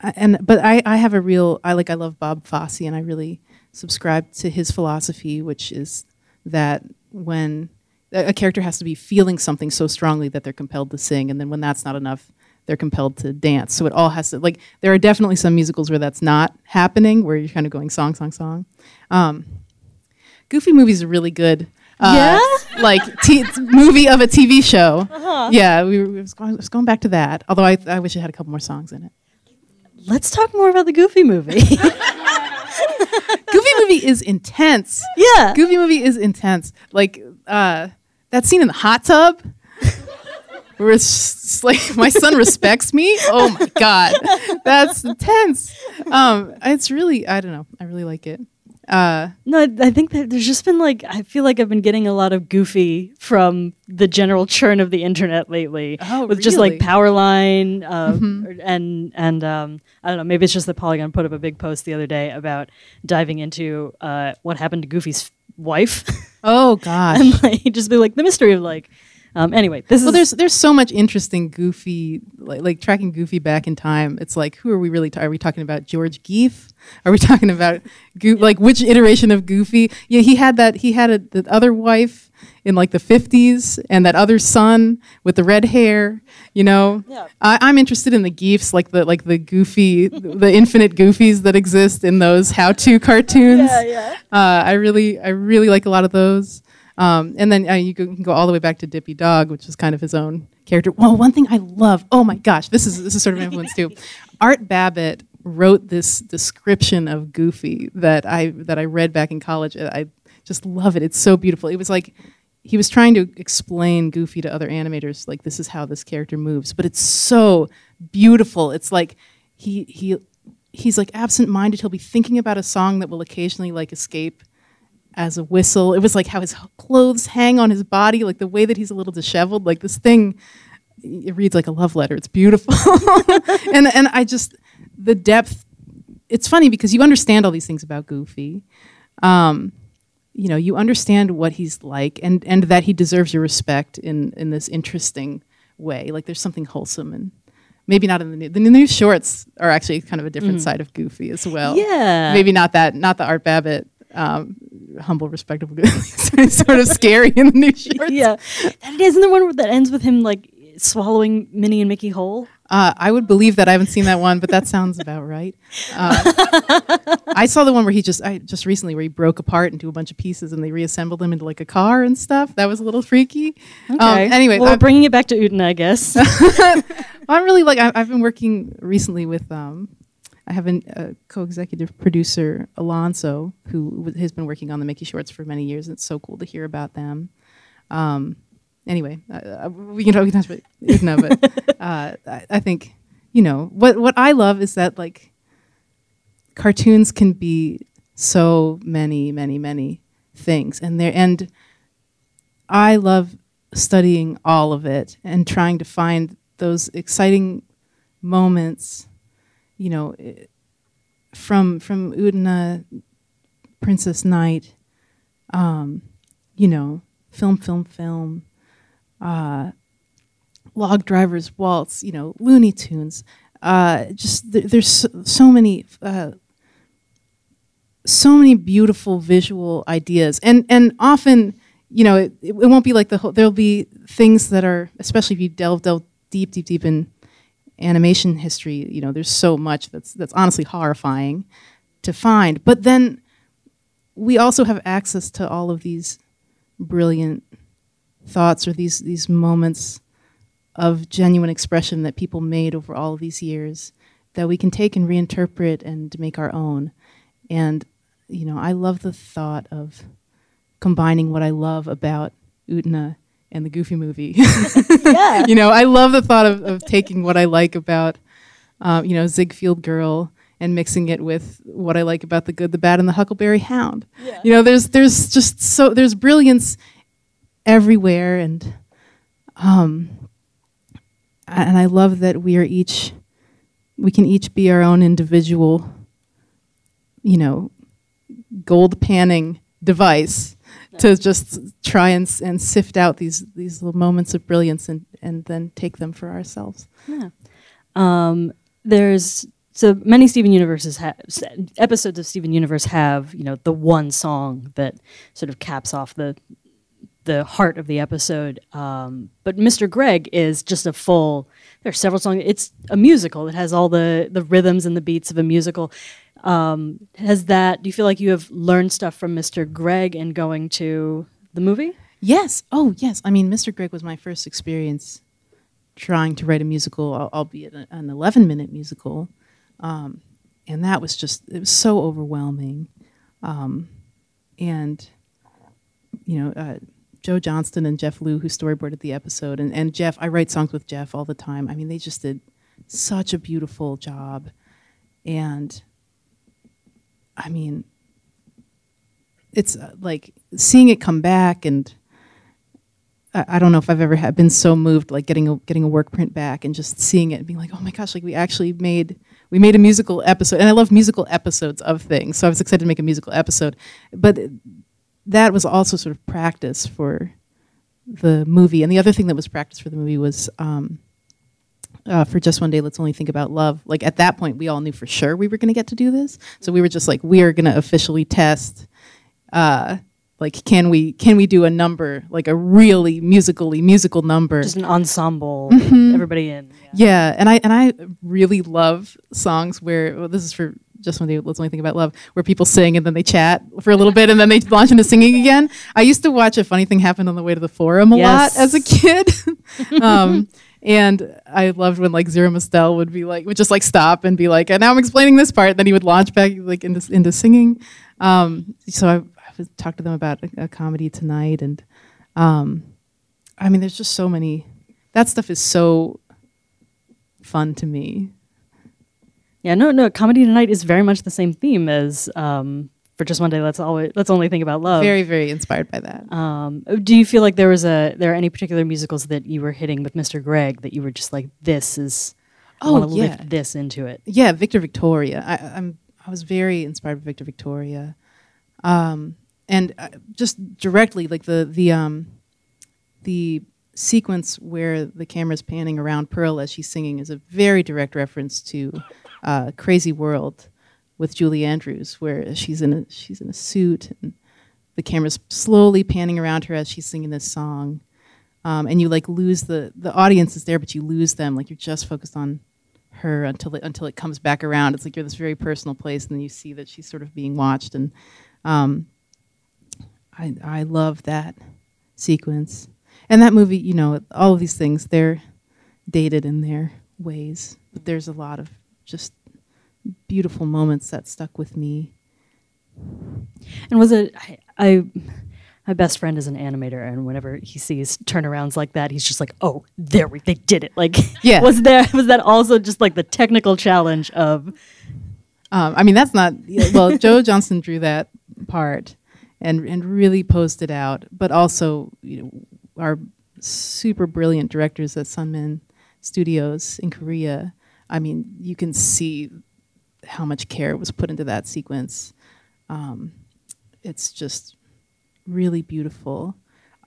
S4: and but I, I have a real I like I love Bob Fosse and I really subscribe to his philosophy, which is that when a a character has to be feeling something so strongly that they're compelled to sing, and then when that's not enough, they're compelled to dance. So it all has to like there are definitely some musicals where that's not happening, where you're kind of going song, song, song. Um, Goofy movies are really good. Uh, like t- movie of a TV show. Yeah, we were, we was going, was going back to that. Although I, I wish it had a couple more songs in it.
S3: Let's talk more about the Goofy movie.
S4: Goofy movie is intense.
S3: yeah.
S4: Goofy movie is intense. Like uh, that scene in the hot tub. Where it's like my son respects me. Oh my god, that's intense. Um, it's really I don't know. I really like it. Uh,
S3: No, I- think that there's just been like I feel like I've been getting a lot of goofy from the general churn of the internet lately.
S4: Oh,
S3: with just like
S4: really?
S3: Powerline, uh, or- and and um, I don't know. Maybe it's just that Polygon put up a big post the other day about diving into uh, what happened to Goofy's wife,
S4: oh gosh.
S3: and like just be like the mystery of like. Um, anyway, this
S4: Well,
S3: is
S4: there's there's so much interesting Goofy, like, like tracking Goofy back in time. It's like, who are we really? Ta- are we talking about George Geef? Are we talking about Go- like which iteration of Goofy? Yeah, he had that. He had a, the other wife in like the 50s, and that other son with the red hair. You know,
S3: Yeah.
S4: I, I'm interested in the Geefs, like the like the Goofy, the infinite Goofies that exist in those how-to cartoons.
S3: yeah, yeah.
S4: Uh, I really, I really like a lot of those. Um, and then uh, you can go all the way back to Dippy Dog, which is kind of his own character. Well, one thing I love. Oh my gosh, this is this is sort of an influence too. Art Babbitt wrote this description of Goofy that I that I read back in college. I just love it. It's so beautiful. It was like he was trying to explain Goofy to other animators, like this is how this character moves, but it's so beautiful. It's like he he he's like absent-minded. He'll be thinking about a song that will occasionally like escape as a whistle. It was like how his clothes hang on his body, like the way that he's a little disheveled. Like this thing, it reads like a love letter. It's beautiful, and and I just the depth. It's funny because you understand all these things about Goofy. Um, you know, you understand what he's like, and and that he deserves your respect in in this interesting way. Like there's something wholesome and. Maybe not in the new. The new shorts are actually kind of a different side of Goofy as well.
S3: Yeah.
S4: Maybe not that. Not the Art Babbitt um, humble, respectable, sort of scary in the new shorts.
S3: yeah. That isn't the one that ends with him like swallowing Minnie and Mickey whole.
S4: Uh, I would believe that. I haven't seen that one, but that sounds about right. Uh, I saw the one where he just, I just recently, where he broke apart into a bunch of pieces and they reassembled him into like a car and stuff. That was a little freaky. Um, anyway,
S3: well,
S4: I-
S3: we're bringing it back to Utena, I guess.
S4: I'm really like I, I've been working recently with um, I have an- a co-executive producer Alonso who w- has been working on the Mickey shorts for many years. And it's so cool to hear about them. Um, anyway, uh, uh, we can talk, we can talk about Utena, but uh, I, I think you know what what I love is that like cartoons can be so many many many things, and there and I love studying all of it and trying to find those exciting moments, you know, eh, from from Utena, Princess Knight, um, you know, film, film, film, uh, Log Driver's Waltz, you know, Looney Tunes. Uh, just th- there's so, so many. Uh, so many beautiful visual ideas and and often you know it, it won't be like the whole there'll be things that are especially if you delve delve deep deep deep in animation history you know there's so much that's that's honestly horrifying to find. But then we also have access to all of these brilliant thoughts or these these moments of genuine expression that people made over all of these years that we can take and reinterpret and make our own. And you know i love the thought of combining what i love about utena and the goofy movie
S3: yeah.
S4: you know i love the thought of, of taking what i like about um, you know ziegfeld girl and mixing it with what i like about the good the bad and the huckleberry hound
S3: Yeah.
S4: you know there's there's just so there's brilliance everywhere and um and i love that we are each we can each be our own individual you know gold panning device to just try and, and sift out these these little moments of brilliance and, and then take them for ourselves
S3: Um, there's so many Steven Universes have episodes of Steven Universe have you know the one song that sort of caps off the the heart of the episode. Um, but Mr. Greg is just a full. There are several songs. It's a musical. It has all the the rhythms and the beats of a musical. Um, has that? Do you feel like you have learned stuff from Mr. Greg in going to the movie?
S4: Yes. Oh, yes. I mean, Mr. Greg was my first experience trying to write a musical, albeit an 11 minute musical. Um, and that was just, it was so overwhelming. Um, and, you know, uh, Joe Johnston and Jeff Liu, who storyboarded the episode, and, and Jeff, I write songs with Jeff all the time. I mean, they just did such a beautiful job. And, I mean, it's uh, like seeing it come back and I, I don't know if I've ever been so moved like getting a getting a work print back and just seeing it and being like oh my gosh like we actually made we made a musical episode and I love musical episodes of things so I was excited to make a musical episode but that was also sort of practice for the movie and the other thing that was practice for the movie was um, uh, for just one day let's only think about love like at that point we all knew for sure we were going to get to do this so we were just like we are going to officially test uh, like can we can we do a number like a really musically musical number
S3: Just an ensemble,
S4: Mm-hmm.
S3: everybody in. Yeah.
S4: yeah and i and i really love songs where well, this is for just one day let's only think about love where people sing and then they chat for a little bit and then they launch into singing again i used to watch a funny thing happen on the way to the forum a
S3: Yes.
S4: lot as a kid um and I loved when like Zero Mostel would be like would just like stop and be like, and now I'm explaining this part. Then he would launch back like into into singing. Um, so I, I talked to them about a, a comedy tonight, and um, I mean, there's just so many. That stuff is so fun to me.
S3: Yeah, no, no. Comedy tonight is very much the same theme as um, for just one day. Let's always let's only think about love.
S4: Very very inspired by that.
S3: Um, do you feel like there was a there are any particular musicals that you were hitting with Mr. Greg that you were just like this is I
S4: Oh,
S3: want to
S4: yeah.
S3: lift this into it?
S4: yeah, Victor Victoria. I, I'm I was very inspired by Victor Victoria, um, and uh, just directly like the the um, the sequence where the camera's panning around Pearl as she's singing is a very direct reference to uh, Crazy World with Julie Andrews, where she's in a she's in a suit and the camera's slowly panning around her as she's singing this song. Um, and you like lose the the audience is there, but you lose them. Like you're just focused on her until it until it comes back around. It's like you're this very personal place, and then you see that she's sort of being watched. And um, I I love that sequence. And that movie, you know, all of these things they're dated in their ways, but there's a lot of just beautiful moments that stuck with me.
S3: And was it I, I my best friend is an animator, and whenever he sees turnarounds like that, he's just like, "Oh, there we they did it!" Like,
S4: Yeah.
S3: was there was that also just like the technical challenge of
S4: Um, I mean, that's not well. Joe Johnston drew that part and and really posed it out, but also you know our super brilliant directors at Sunmin Studios in Korea. I mean, you can see how much care was put into that sequence. Um, it's just really beautiful.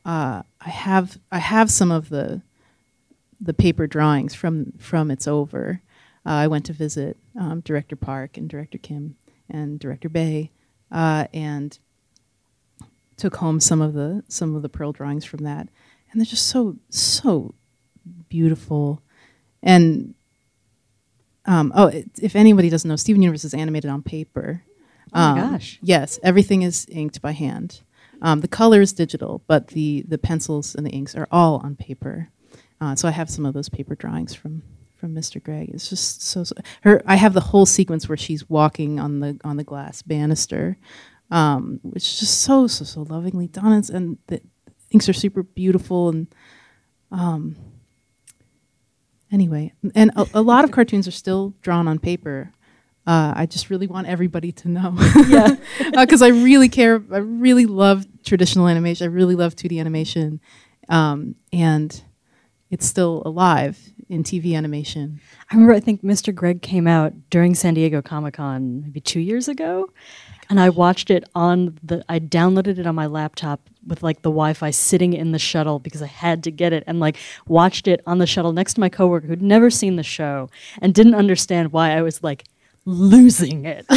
S4: Uh, I have I have some of the the paper drawings from from It's Over. Uh, I went to visit um, director Park and director Kim and director Bay, uh, and took home some of the some of the pearl drawings from that, and they're just so so beautiful. And um, oh, it, if anybody doesn't know, Steven Universe is animated on paper.
S3: Oh my
S4: Um,
S3: gosh.
S4: Yes, everything is inked by hand. Um, the color is digital, but the the pencils and the inks are all on paper. Uh, so I have some of those paper drawings from from Mr. Greg. It's just so, so her. I have the whole sequence where she's walking on the on the glass banister, um, which is just so so so lovingly done. And the inks are super beautiful and. Um, anyway, and a, a lot of cartoons are still drawn on paper. Uh, I just really want everybody to know.
S3: Yeah.
S4: Because I really care. I really love traditional animation. I really love 2D animation. Um, and it's still alive in TV animation.
S3: I remember I think Mr. Greg came out during San Diego Comic Con maybe two years ago. And I watched it on the I downloaded it on my laptop with like the Wi-Fi sitting in the shuttle because I had to get it and like watched it on the shuttle next to my coworker who'd never seen the show and didn't understand why I was like losing it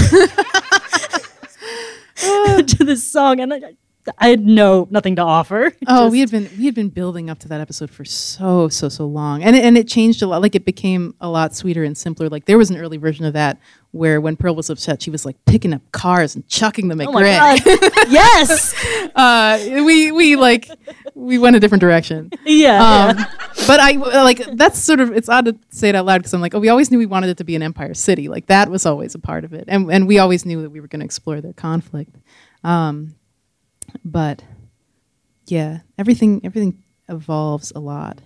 S3: to this song, and I, I had no nothing to offer.
S4: Oh,
S3: Just-
S4: we had been we had been building up to that episode for so so so long, and it, and it changed a lot. Like it became a lot sweeter and simpler. Like there was an early version of that where when Pearl was upset, she was like picking up cars and chucking them at
S3: Oh my
S4: Greg.
S3: god! yes,
S4: Uh, we we like we went a different direction.
S3: yeah.
S4: Um, but I like that's sort of it's odd to say it out loud because I'm like, oh, we always knew we wanted it to be an Empire City. Like that was always a part of it, and and we always knew that we were going to explore their conflict. Um, but yeah, everything everything evolves a lot.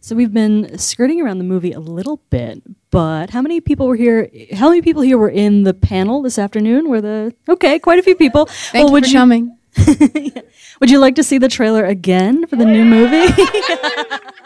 S3: So we've been skirting around the movie a little bit, but how many people were here? How many people here were in the panel this afternoon? Were the okay? Quite a few people.
S4: Thank
S3: well,
S4: you
S3: would
S4: for
S3: you
S4: coming.
S3: would you like to see the trailer again for the new movie?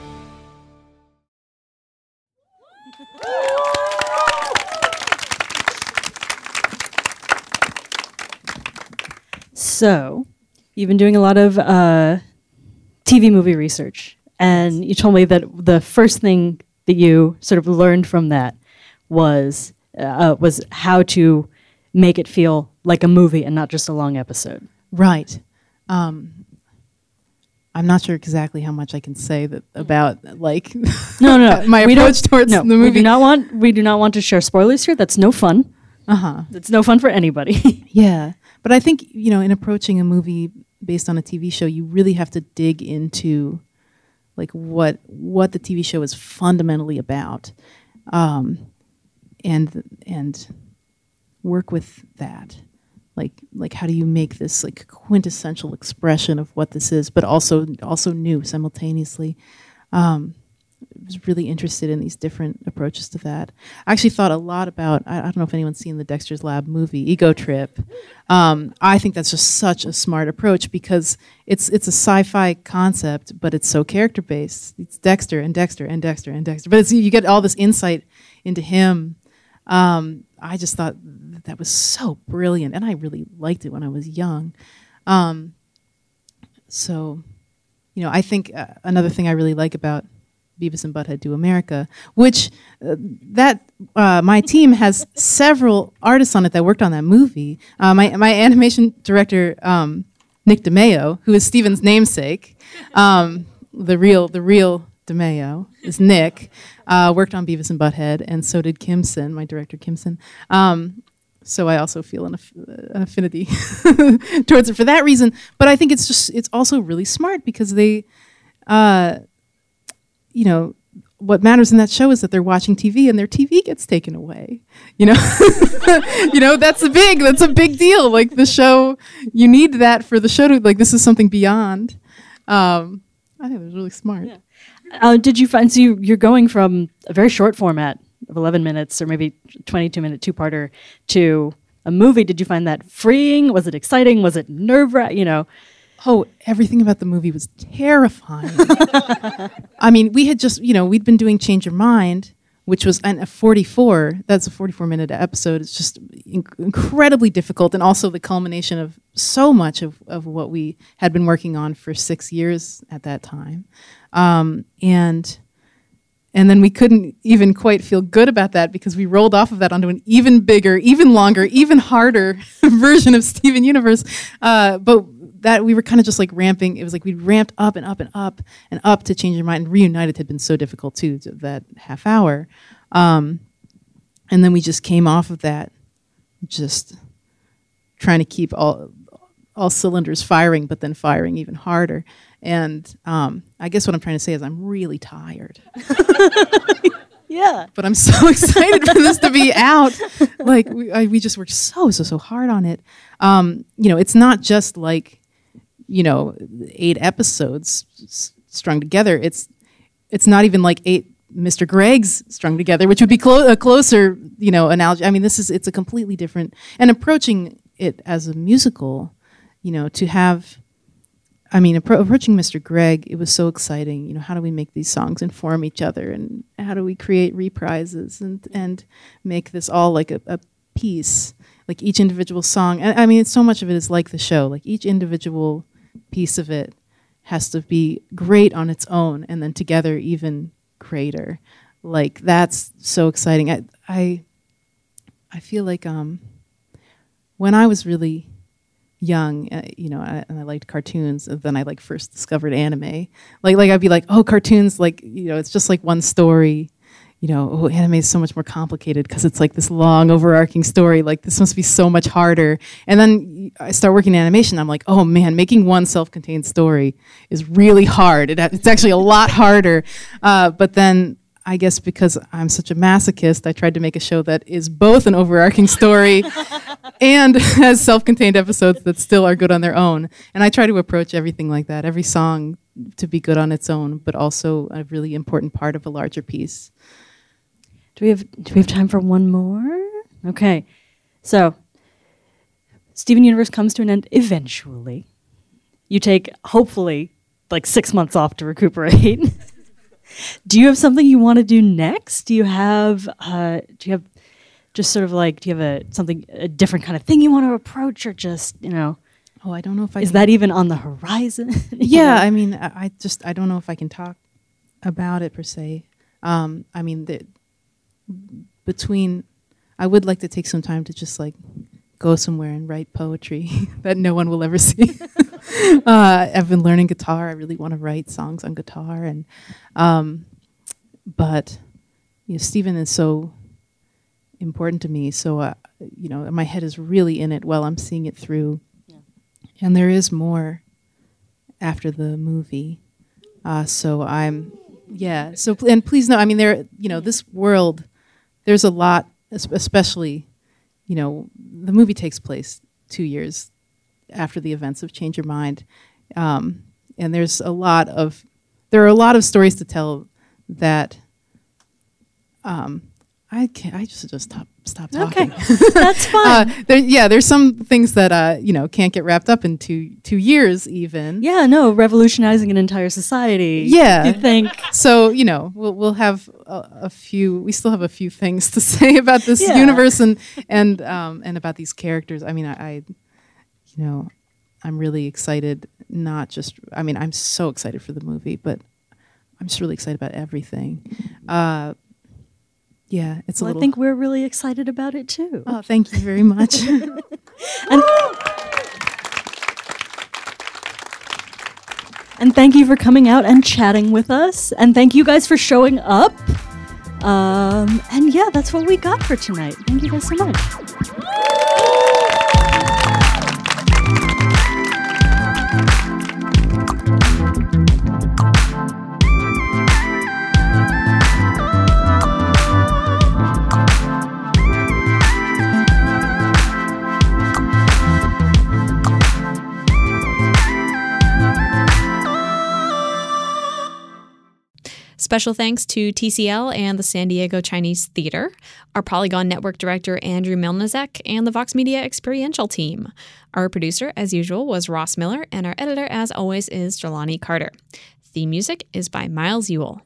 S3: So, you've been doing a lot of uh, TV movie research, and you told me that the first thing that you sort of learned from that was uh, was how to make it feel like a movie and not just a long episode.
S4: Right. Um, I'm not sure exactly how much I can say that about like
S3: No, no, no.
S4: my
S3: We
S4: approach towards
S3: no,
S4: the
S3: We do not want we do not want to share spoilers here. That's no fun.
S4: Uh huh.
S3: That's no fun for anybody.
S4: Yeah, but I think you know, in approaching a movie based on a TV show, you really have to dig into like what what the TV show is fundamentally about, um, and and work with that. Like like how do you make this like quintessential expression of what this is, but also also new simultaneously. Um, was really interested in these different approaches to that. I actually thought a lot about. I, I don't know if anyone's seen the Dexter's Lab movie, Ego Trip. Um, I think that's just such a smart approach because it's it's a sci-fi concept, but it's so character based. It's Dexter and Dexter and Dexter and Dexter, but you get all this insight into him. Um, I just thought that, that was so brilliant, and I really liked it when I was young. Um, so, you know, I think uh, another thing I really like about Beavis and Butthead Do America, which uh, that uh, my team has several artists on it that worked on that movie. Uh, my my animation director um, Nick DeMayo, who is Steven's namesake, um, the real the real DeMayo is Nick, uh, worked on Beavis and Butthead, and so did Kimson, my director Kimson. Um, so I also feel an, aff- an affinity towards it for that reason. But I think it's just it's also really smart because they, uh, you know, what matters in that show is that they're watching TV and their TV gets taken away. You know, you know that's a big that's a big deal. Like the show, you need that for the show to like this is something beyond. Um, I think it was really smart.
S3: uh, did you find so you, you're going from a very short format of 11 minutes or maybe 22 minute two parter to a movie? Did you find that freeing? Was it exciting? Was it nerve wracking? You know,
S4: Oh, everything about the movie was terrifying. I mean, we had just, you know, we'd been doing Change Your Mind, which was an, a 44. That's a 44 minute episode. It's just inc- incredibly difficult and also the culmination of so much of, of what we had been working on for six years at that time. Um, and and then we couldn't even quite feel good about that because we rolled off of that onto an even bigger, even longer, even harder version of Steven Universe. Uh, but that we were kind of just like ramping. It was like we ramped up and up and up and up to change your mind. And Reunited had been so difficult too, to that half hour. Um, and then we just came off of that, just trying to keep all all cylinders firing, but then firing even harder. And um, I guess what I'm trying to say is I'm really tired
S3: yeah.
S4: but I'm so excited for this to be out. Like we, I, we just worked so so so hard on it. Um, you know, it's not just like you know eight episodes s- strung together. It's it's not even like eight Mr. Greg's strung together, which would be clo- a closer, you know, analogy. I mean, this is it's a completely different and approaching it as a musical, you know, to have. I mean, appro- approaching Mr. Greg, it was so exciting. You know, how do we make these songs inform each other, and how do we create reprises and and make this all like a, a piece, like each individual song. And I mean, so much of it is like the show. Like each individual piece of it has to be great on its own, and then together even greater. Like that's so exciting. I I, I feel like um, when I was really young, uh, you know, I, and I liked cartoons, and then I like first discovered anime. Like like I'd be like, oh, cartoons, like you know, it's just like one story. You know, oh, anime is so much more complicated because it's like this long, overarching story. Like this must be so much harder. And then I start working in animation. I'm like, oh man, making one self-contained story is really hard. It, it's actually a lot harder. Uh, but then I guess because I'm such a masochist, I tried to make a show that is both an overarching story and has self-contained episodes that still are good on their own. And I try to approach everything like that. Every song to be good on its own, but also a really important part of a larger piece.
S3: Do we have do we have time for one more? Okay. So Steven Universe comes to an end eventually. You take hopefully like six months off to recuperate. do you have something you want to do next? Do you have uh, do you have just sort of like do you have a something a different kind of thing you want to approach or just, you know,
S4: Oh, I don't know if I
S3: is
S4: can-
S3: that even on the horizon?
S4: Yeah
S3: know?
S4: i mean I, I just i don't know if i can talk about it per se um, i mean the, between i would like to take some time to just like go somewhere and write poetry that no one will ever see uh, i've been learning guitar i really want to write songs on guitar and um, but you know steven is so important to me so uh, you know my head is really in it while i'm seeing it through and there is more after the movie. Uh, so I'm, yeah. So and please know, I mean, there, you know, this world, there's a lot, especially, you know, the movie takes place two years after the events of Change Your Mind, um, and there's a lot of, there are a lot of stories to tell that. Um, I can't. I just just stop stop talking. Okay.
S3: That's fine.
S4: Uh, there, yeah, there's some things that uh, you know can't get wrapped up in two two years even.
S3: yeah, no, revolutionizing an entire society.
S4: Yeah.
S3: You think
S4: So you know we'll we'll have a, a few. We still have a few things to say about this
S3: Yeah.
S4: universe and and um, and about these characters. I mean, I, I, you know, I'm really excited. Not just. I mean, I'm so excited for the movie, but I'm just really excited about everything. Uh, yeah, it's a
S3: well, I think we're really excited about it too.
S4: oh, thank you very much.
S3: And, and thank you for coming out and chatting with us. And thank you guys for showing up. Um, and yeah, that's what we got for tonight. Thank you guys so much.
S1: Special thanks to TCL and the San Diego Chinese Theater, our Polygon Network director Andrew Milnazek, and the Vox Media Experiential team. Our producer, as usual, was Ross Miller, and our editor, as always, is Jelani Carter. Theme music is by Miles Ewell.